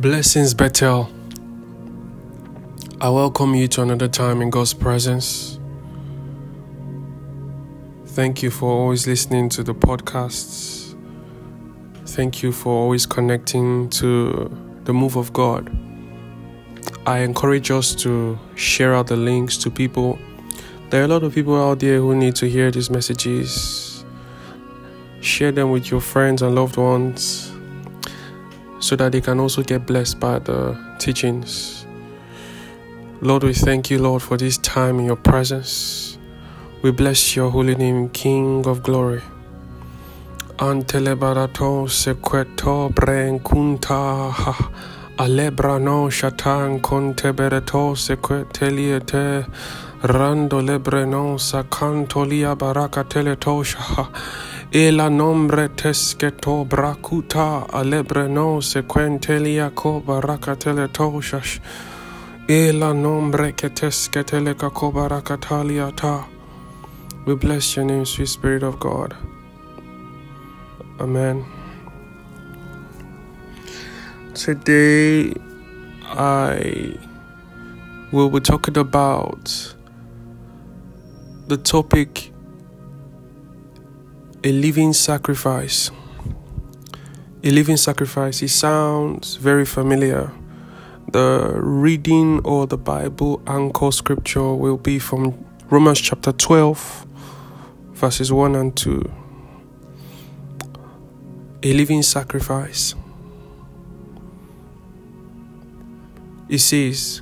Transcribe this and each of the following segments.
Blessings, Bethel. I welcome you to another time in God's presence. Thank you for always listening to the podcasts. Thank you for always connecting to the move of God. I encourage us to share out the links to people. There are a lot of people out there who need to hear these messages. Share them with your friends and loved ones so that they can also get blessed by the teachings. Lord, we thank you, Lord, for this time in your presence. We bless your holy name, King of glory. Antelebarato sequeto alebrano shatan conteberato sequeteliete rando sacantolia e la nombre tesketo brakuta alebreno sequentelia ko barakateletoshash e la nombre que tesketele kako barakatalia ta we bless your name, sweet Spirit of God. Amen. Today, I will be talking about the topic a living sacrifice. A living sacrifice. It sounds very familiar. The reading or the Bible anchor scripture will be from Romans chapter 12, verses 1 and 2. A living sacrifice. It says,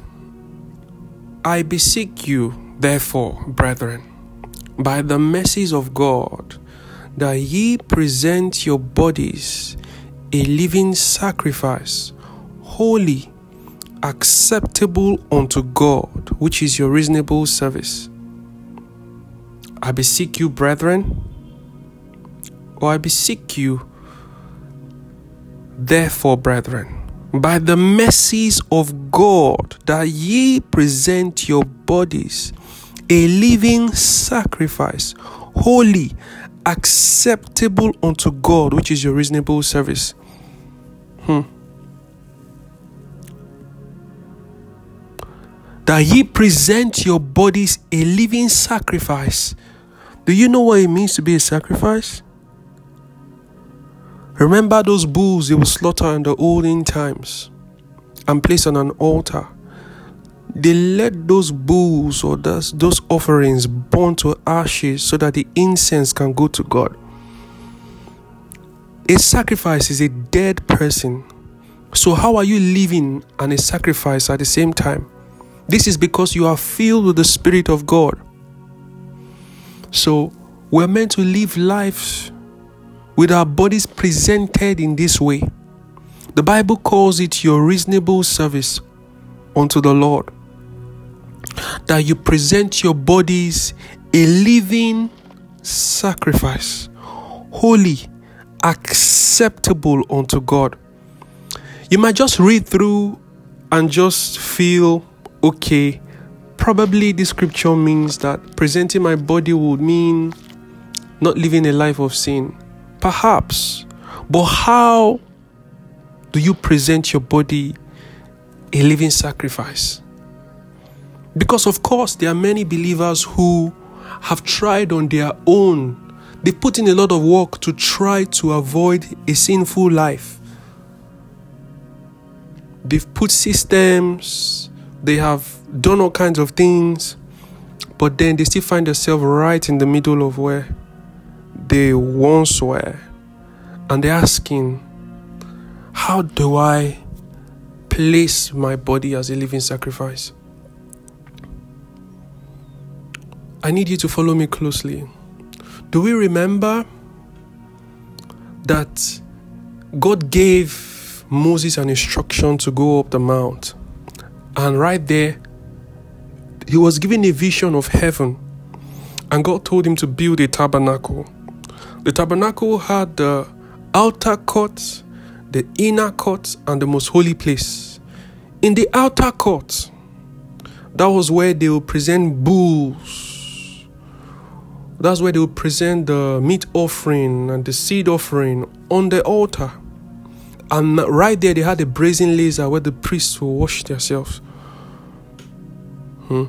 I beseech you, therefore, brethren, by the mercies of God, that ye present your bodies a living sacrifice, holy, acceptable unto God, which is your reasonable service. I beseech you, brethren, or I beseech you, therefore, brethren, by the mercies of God, that ye present your bodies a living sacrifice, holy, acceptable unto God, which is your reasonable service. Hmm. That ye present your bodies a living sacrifice. Do you know what it means to be a sacrifice? Remember those bulls they would slaughter in the olden times and place on an altar. They let those bulls or those, those offerings burn to ashes so that the incense can go to God. A sacrifice is a dead person. So, how are you living and a sacrifice at the same time? This is because you are filled with the Spirit of God. So, we're meant to live lives with our bodies presented in this way. The Bible calls it your reasonable service unto the Lord. That you present your bodies a living sacrifice, holy, acceptable unto God. You might just read through and just feel okay. Probably this scripture means that presenting my body would mean not living a life of sin Perhaps. But how do you present your body a living sacrifice? Because, of course, there are many believers who have tried on their own. They put in a lot of work to try to avoid a sinful life. They've put systems, they have done all kinds of things, but then they still find themselves right in the middle of where they once were. And they're asking, How do I place my body as a living sacrifice? I need you to follow me closely. Do we remember that God gave Moses an instruction to go up the mount? And right there, he was given a vision of heaven. And God told him to build a tabernacle. The tabernacle had the outer court, the inner court, and the most holy place. In the outer court, that was where they would present bulls. That's where they would present the meat offering and the seed offering on the altar. And right there, they had a brazen laver where the priests will wash themselves. Hmm.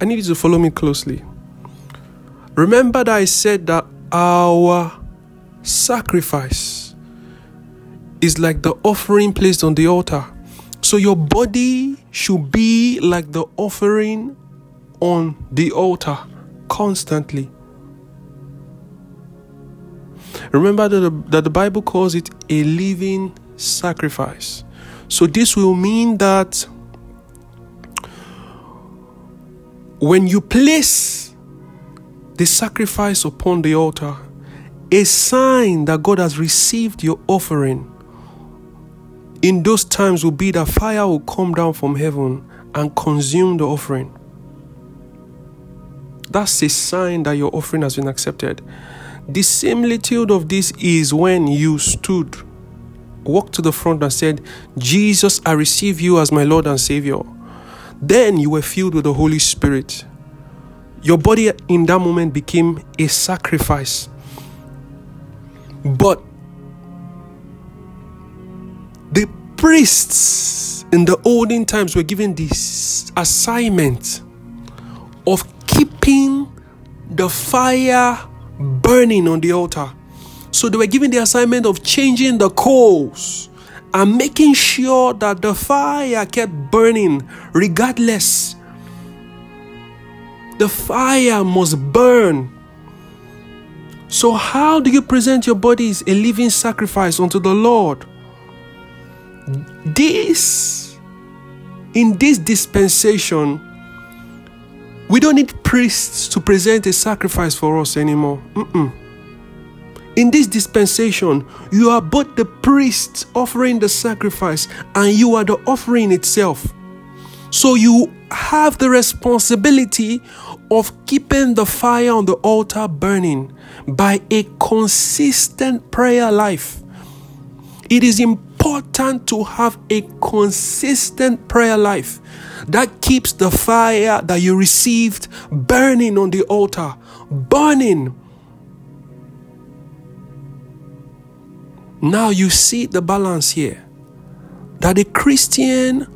I need you to follow me closely. Remember that I said that our sacrifice is like the offering placed on the altar. So your body should be like the offering on the altar constantly. Remember that the, that the Bible calls it a living sacrifice. So this will mean that when you place the sacrifice upon the altar, a sign that God has received your offering in those times will be that fire will come down from heaven and consume the offering. That's a sign that your offering has been accepted. The similitude of this is when you stood, walked to the front, and said, Jesus, I receive you as my Lord and Savior. Then you were filled with the Holy Spirit. Your body in that moment became a sacrifice. But the priests in the olden times were given this assignment of keeping the fire burning on the altar. So they were given the assignment of changing the coals and making sure that the fire kept burning regardless. The fire must burn. So, how do you present your bodies a living sacrifice unto the Lord? This, in this dispensation, we don't need priests to present a sacrifice for us anymore. Mm-mm. In this dispensation, you are both the priest offering the sacrifice and you are the offering itself. So you have the responsibility of keeping the fire on the altar burning by a consistent prayer life. It is important to have a consistent prayer life that keeps the fire that you received burning on the altar, burning. Now you see the balance here that a Christian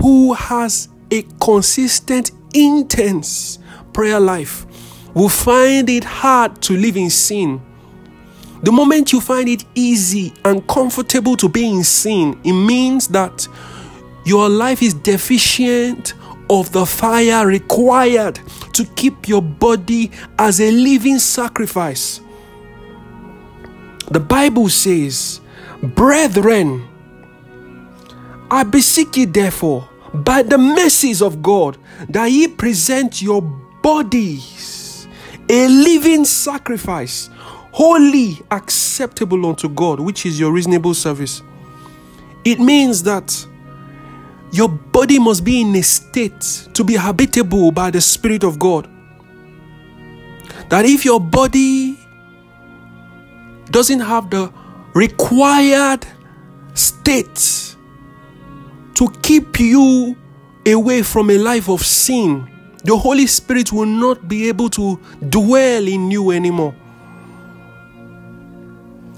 who has a consistent, intense prayer life will find it hard to live in sin. The moment you find it easy and comfortable to be in sin, it means that your life is deficient of the fire required to keep your body as a living sacrifice. The Bible says, Brethren, I beseech you therefore, by the mercies of God, that ye present your bodies a living sacrifice, wholly acceptable unto God, which is your reasonable service. It means that your body must be in a state to be habitable by the Spirit of God. That if your body doesn't have the required state to keep you away from a life of sin, the Holy Spirit will not be able to dwell in you anymore.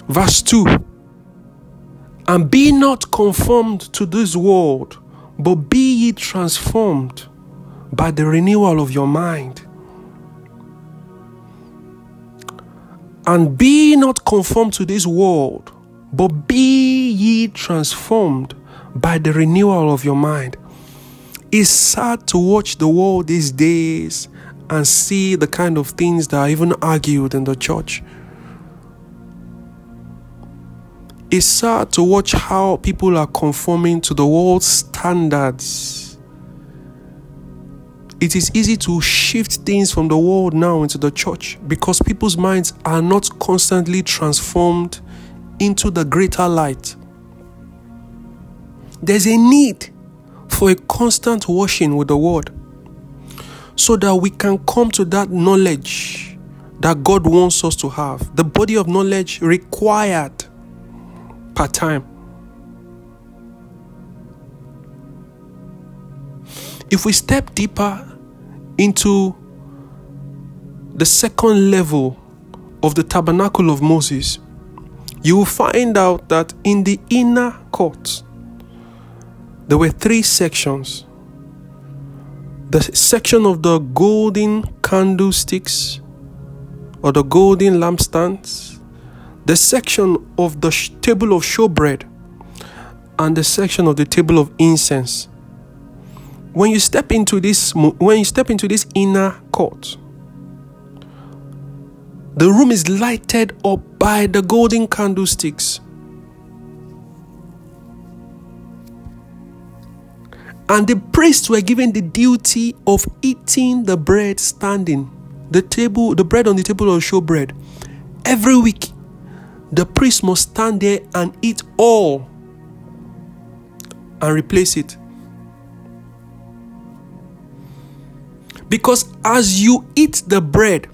Verse 2 And be not conformed to this world but be ye transformed by the renewal of your mind. And be not conformed to this world, but be ye transformed by the renewal of your mind. It's sad to watch the world these days and see the kind of things that are even argued in the church. It's sad to watch how people are conforming to the world's standards. It is easy to shift things from the world now into the church because people's minds are not constantly transformed into the greater light. There's a need for a constant washing with the word so that we can come to that knowledge that God wants us to have. The body of knowledge required per time. If we step deeper into the second level of the tabernacle of Moses, you will find out that in the inner court, there were three sections the section of the golden candlesticks or the golden lampstands, the section of the table of showbread, and the section of the table of incense. When you step into this, when you step into this inner court, the room is lighted up by the golden candlesticks. And the priests were given the duty of eating the bread standing, the table, the bread on the table of showbread. Every week, the priest must stand there and eat all and replace it. Because as you eat the bread,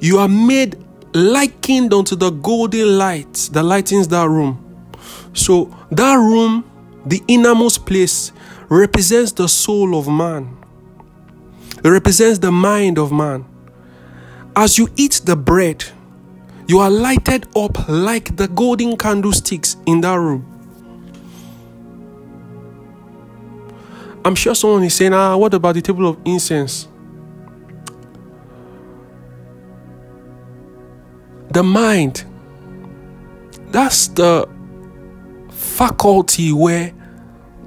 you are made likened unto the golden light that lightens that room. So, that room, the innermost place, represents the soul of man, it represents the mind of man. As you eat the bread, you are lighted up like the golden candlesticks in that room. I'm sure someone is saying, ah, what about the table of incense? The mind, that's the faculty where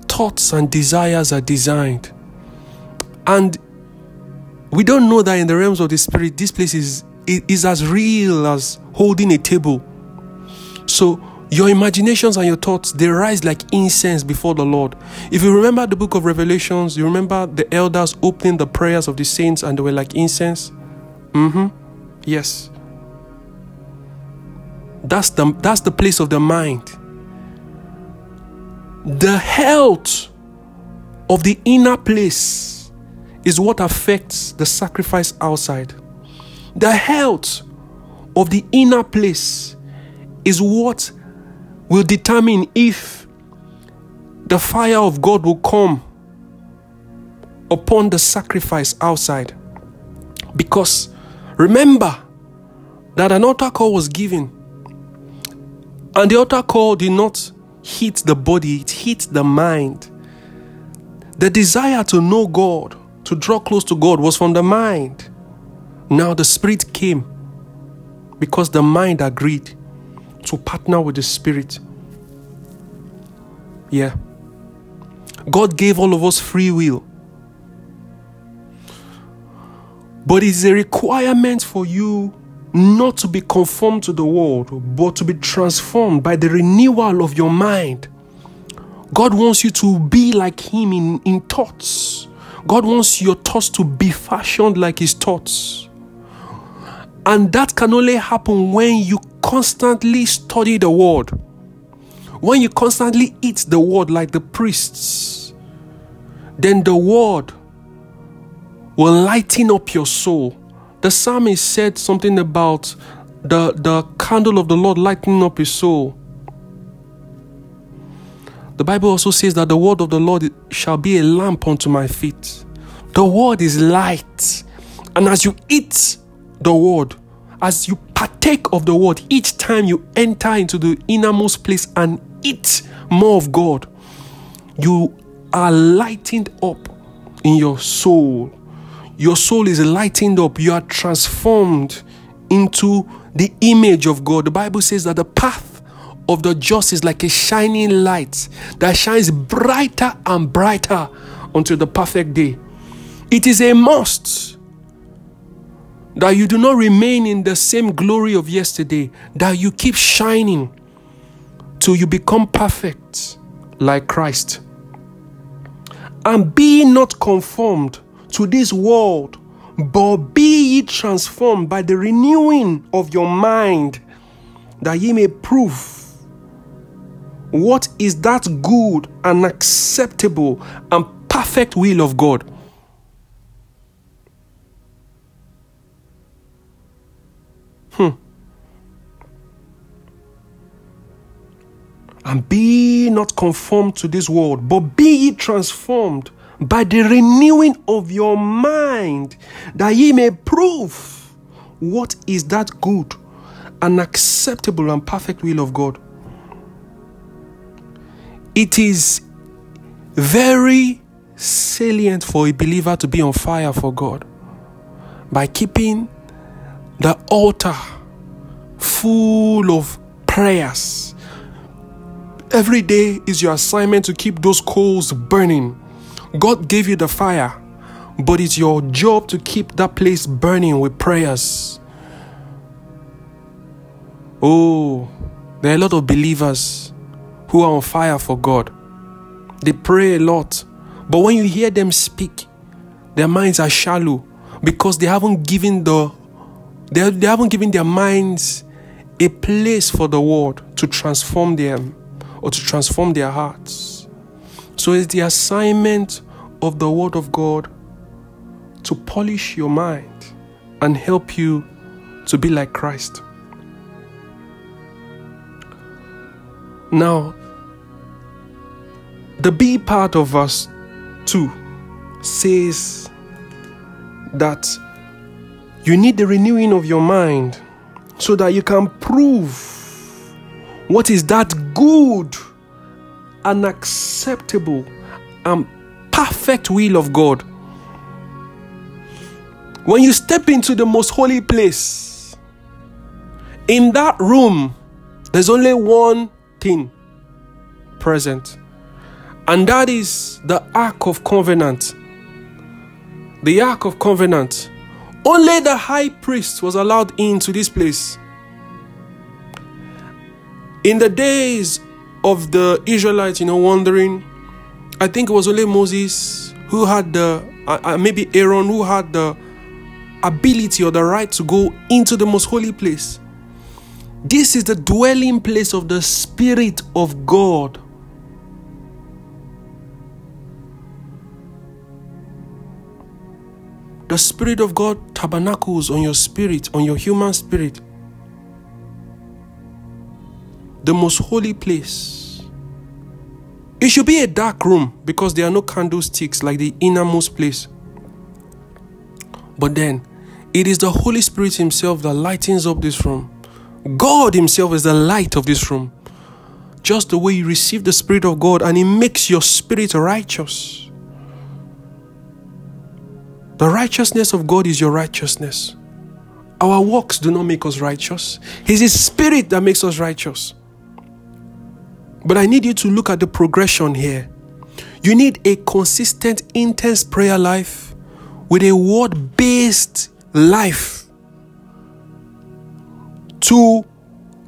thoughts and desires are designed. And we don't know that in the realms of the spirit, this place is, is as real as holding a table. So your imaginations and your thoughts they rise like incense before the Lord. If you remember the book of Revelations, you remember the elders opening the prayers of the saints and they were like incense. Mm-hmm. Yes. That's the that's the place of the mind the health of the inner place is what affects the sacrifice outside. The health of the inner place is what will determine if the fire of God will come upon the sacrifice outside. Because remember that an altar call was given, and the altar call did not hit the body, it hit the mind. The desire to know God, to draw close to God, was from the mind. Now the Spirit came because the mind agreed to partner with the Spirit. Yeah. God gave all of us free will. But it's a requirement for you not to be conformed to the world, but to be transformed by the renewal of your mind. God wants you to be like Him in, in thoughts. God wants your thoughts to be fashioned like His thoughts. And that can only happen when you constantly study the Word. When you constantly eat the Word like the priests, then the Word will lighten up your soul the psalmist said something about the, the candle of the Lord lighting up his soul. The Bible also says that the word of the Lord shall be a lamp unto my feet. The word is light. And as you eat the word, as you partake of the word, each time you enter into the innermost place and eat more of God, you are lightened up in your soul your soul is lightened up, you are transformed into the image of God. The Bible says that the path of the just is like a shining light that shines brighter and brighter until the perfect day. It is a must that you do not remain in the same glory of yesterday, that you keep shining till you become perfect like Christ. And be not conformed to this world, but be ye transformed by the renewing of your mind, that ye may prove what is that good and acceptable and perfect will of God. Hmm. And be not conformed to this world, but be ye transformed by the renewing of your mind, that ye may prove what is that good and acceptable and perfect will of God. It is very salient for a believer to be on fire for God by keeping the altar full of prayers. Every day is your assignment to keep those coals burning. God gave you the fire, but it's your job to keep that place burning with prayers. Oh, there are a lot of believers who are on fire for God. They pray a lot, but when you hear them speak, their minds are shallow because they haven't given the they, they haven't given their minds a place for the word to transform them or to transform their hearts. So it's the assignment of the word of God to polish your mind and help you to be like Christ. Now, the B part of verse 2 says that you need the renewing of your mind so that you can prove what is that good and acceptable and perfect will of God. When you step into the most holy place, in that room, there's only one thing present, and that is the Ark of Covenant. The Ark of Covenant only the high priest was allowed into this place. In the days of the Israelites, you know, wandering, I think it was only Moses who had the, uh, uh, maybe Aaron who had the ability or the right to go into the most holy place. This is the dwelling place of the Spirit of God. The Spirit of God tabernacles on your spirit, on your human spirit. The most holy place. It should be a dark room because there are no candlesticks like the innermost place. But then, it is the Holy Spirit Himself that lightens up this room. God Himself is the light of this room. Just the way you receive the Spirit of God and He makes your spirit righteous. The righteousness of God is your righteousness. Our works do not make us righteous. It is His Spirit that makes us righteous. But I need you to look at the progression here. You need a consistent, intense prayer life with a word based life to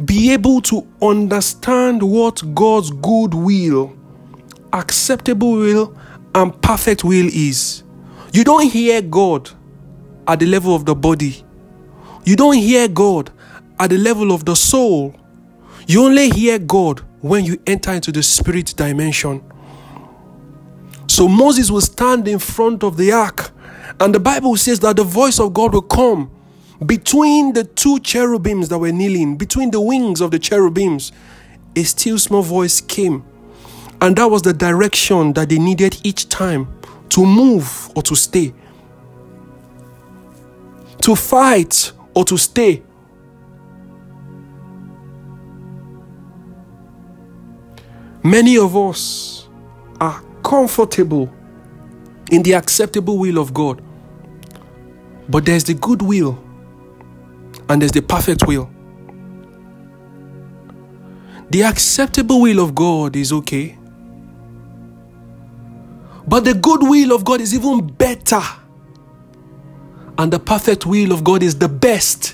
be able to understand what God's good will, acceptable will, and perfect will is. You don't hear God at the level of the body. You don't hear God at the level of the soul. You only hear God when you enter into the spirit dimension. So Moses will stand in front of the ark, and the Bible says that the voice of God will come between the two cherubims that were kneeling, between the wings of the cherubims. A still small voice came, and that was the direction that they needed each time to move or to stay, to fight or to stay. Many of us are comfortable in the acceptable will of God, but there's the good will and there's the perfect will. The acceptable will of God is okay. But the good will of God is even better. And the perfect will of God is the best.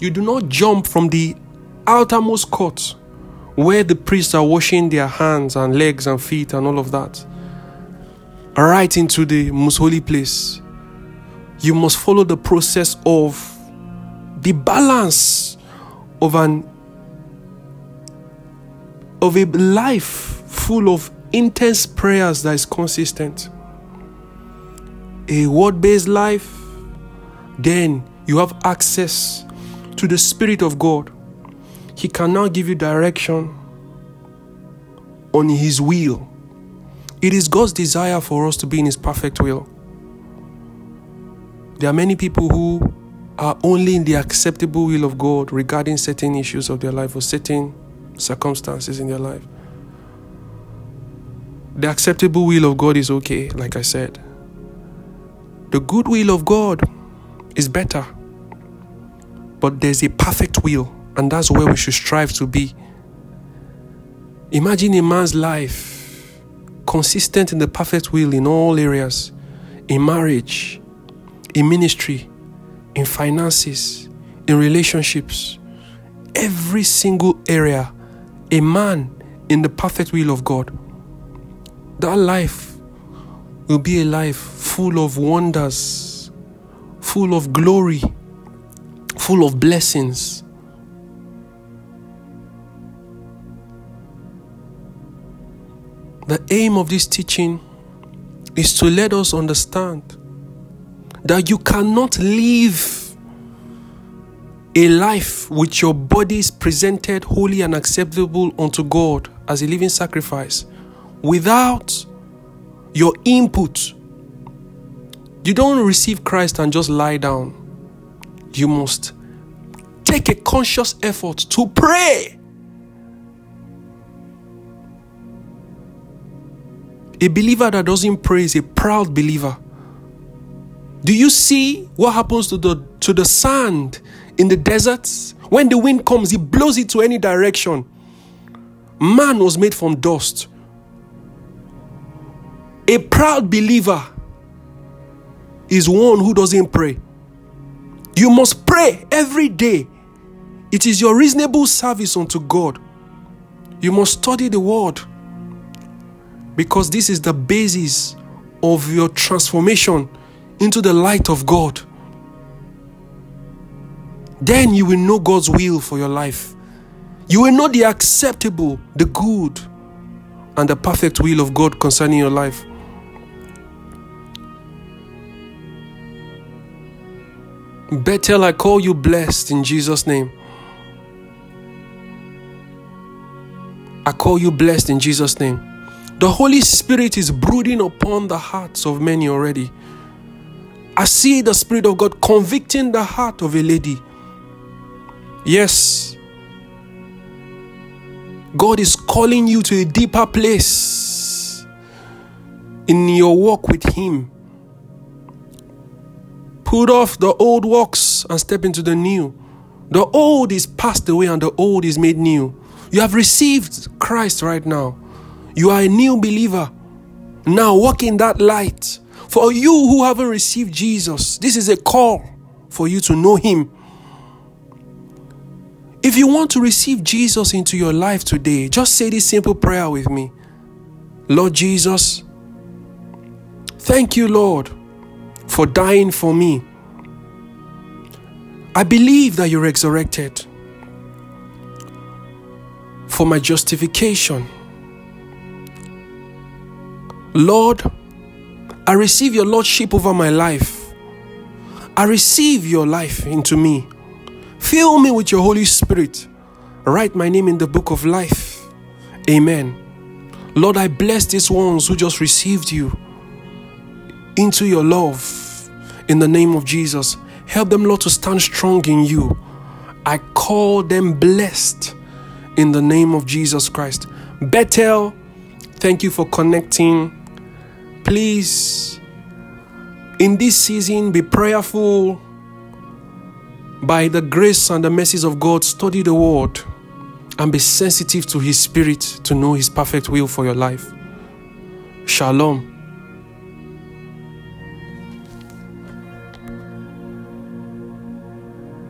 You do not jump from the outermost court where the priests are washing their hands and legs and feet and all of that, right into the most holy place. You must follow the process of the balance of an of a life full of intense prayers that is consistent a word-based life then you have access to the spirit of god he can now give you direction on His will. It is God's desire for us to be in His perfect will. There are many people who are only in the acceptable will of God regarding certain issues of their life or certain circumstances in their life. The acceptable will of God is okay, like I said. The good will of God is better. But there's a perfect will, and that's where we should strive to be. Imagine a man's life consistent in the perfect will in all areas in marriage, in ministry, in finances, in relationships, every single area, a man in the perfect will of God. That life will be a life full of wonders, full of glory, full of blessings. The aim of this teaching is to let us understand that you cannot live a life which your body is presented holy and acceptable unto God as a living sacrifice without your input. You don't receive Christ and just lie down. You must take a conscious effort to pray. A believer that doesn't pray is a proud believer. Do you see what happens to the to the sand in the deserts? When the wind comes, it blows it to any direction. Man was made from dust. A proud believer is one who doesn't pray. You must pray every day. It is your reasonable service unto God. You must study the word because this is the basis of your transformation into the light of God. Then you will know God's will for your life. You will know the acceptable, the good, and the perfect will of God concerning your life. Bethel, I call you blessed in Jesus' name. I call you blessed in Jesus' name. The Holy Spirit is brooding upon the hearts of many already. I see the Spirit of God convicting the heart of a lady. Yes. God is calling you to a deeper place in your walk with Him. Put off the old works and step into the new. The old is passed away and the old is made new. You have received Christ right now. You are a new believer. Now walk in that light. For you who haven't received Jesus, this is a call for you to know Him. If you want to receive Jesus into your life today, just say this simple prayer with me Lord Jesus, thank you, Lord, for dying for me. I believe that you resurrected for my justification. Lord, I receive your Lordship over my life. I receive your life into me. Fill me with your Holy Spirit. Write my name in the book of life. Amen. Lord, I bless these ones who just received you into your love in the name of Jesus. Help them, Lord, to stand strong in you. I call them blessed in the name of Jesus Christ. Bethel, thank you for connecting. Please, in this season, be prayerful. By the grace and the mercies of God, study the word and be sensitive to His Spirit to know His perfect will for your life. Shalom.